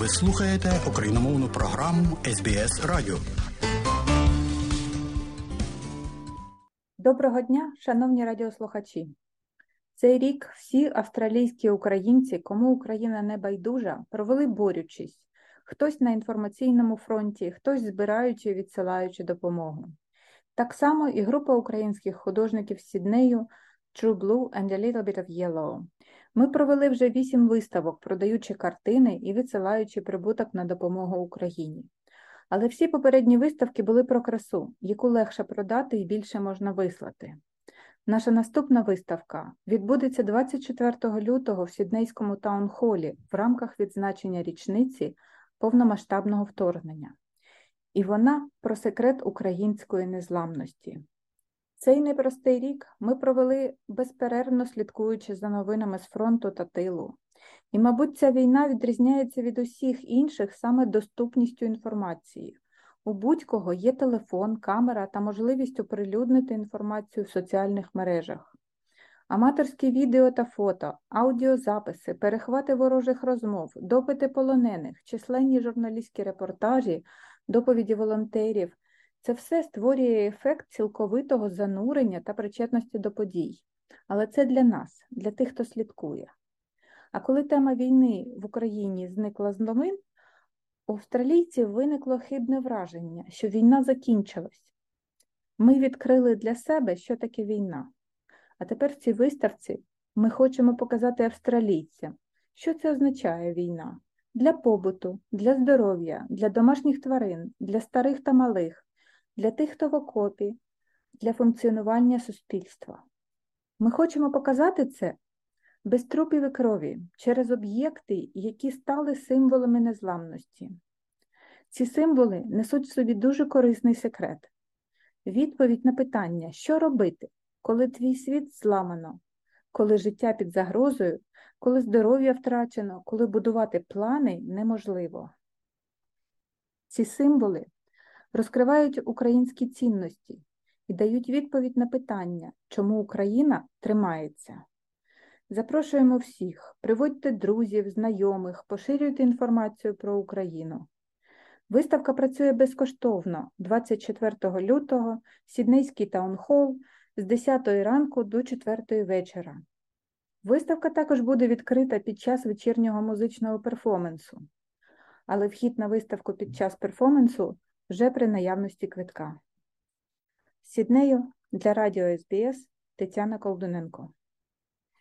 Ви слухаєте україномовну програму СБС Радіо. Доброго дня, шановні радіослухачі. Цей рік всі австралійські українці, кому Україна не байдужа, провели борючись. Хтось на інформаційному фронті, хтось збираючи і відсилаючи допомогу. Так само і група українських художників з Сіднею True Blue and a Little Bit of Yellow. Ми провели вже вісім виставок, продаючи картини і відсилаючи прибуток на допомогу Україні. Але всі попередні виставки були про красу, яку легше продати і більше можна вислати. Наша наступна виставка відбудеться 24 лютого в Сіднейському таунхолі в рамках відзначення річниці повномасштабного вторгнення. І вона про секрет української незламності. Цей непростий рік ми провели безперервно слідкуючи за новинами з фронту та тилу. І, мабуть, ця війна відрізняється від усіх інших саме доступністю інформації. У будь-кого є телефон, камера та можливість оприлюднити інформацію в соціальних мережах. Аматорські відео та фото, аудіозаписи, перехвати ворожих розмов, допити полонених, численні журналістські репортажі, доповіді волонтерів це все створює ефект цілковитого занурення та причетності до подій. Але це для нас, для тих, хто слідкує. А коли тема війни в Україні зникла з новин, у австралійців виникло хибне враження, що війна закінчилась. Ми відкрили для себе, що таке війна. А тепер в цій виставці ми хочемо показати австралійцям, що це означає війна для побуту, для здоров'я, для домашніх тварин, для старих та малих, для тих, хто в окопі, для функціонування суспільства. Ми хочемо показати це без трупів і крові, через об'єкти, які стали символами незламності. Ці символи несуть в собі дуже корисний секрет. Відповідь на питання, що робити, коли твій світ зламано, коли життя під загрозою, коли здоров'я втрачено, коли будувати плани неможливо. Ці символи розкривають українські цінності і дають відповідь на питання, чому Україна тримається. Запрошуємо всіх, приводьте друзів, знайомих, поширюйте інформацію про Україну. Виставка працює безкоштовно 24 лютого, Сіднейський таунхол з 10 ранку до 4 вечора. Виставка також буде відкрита під час вечірнього музичного перформансу, але вхід на виставку під час перформансу вже при наявності квитка. Сіднею для радіо СБС Тетяна Колдуненко.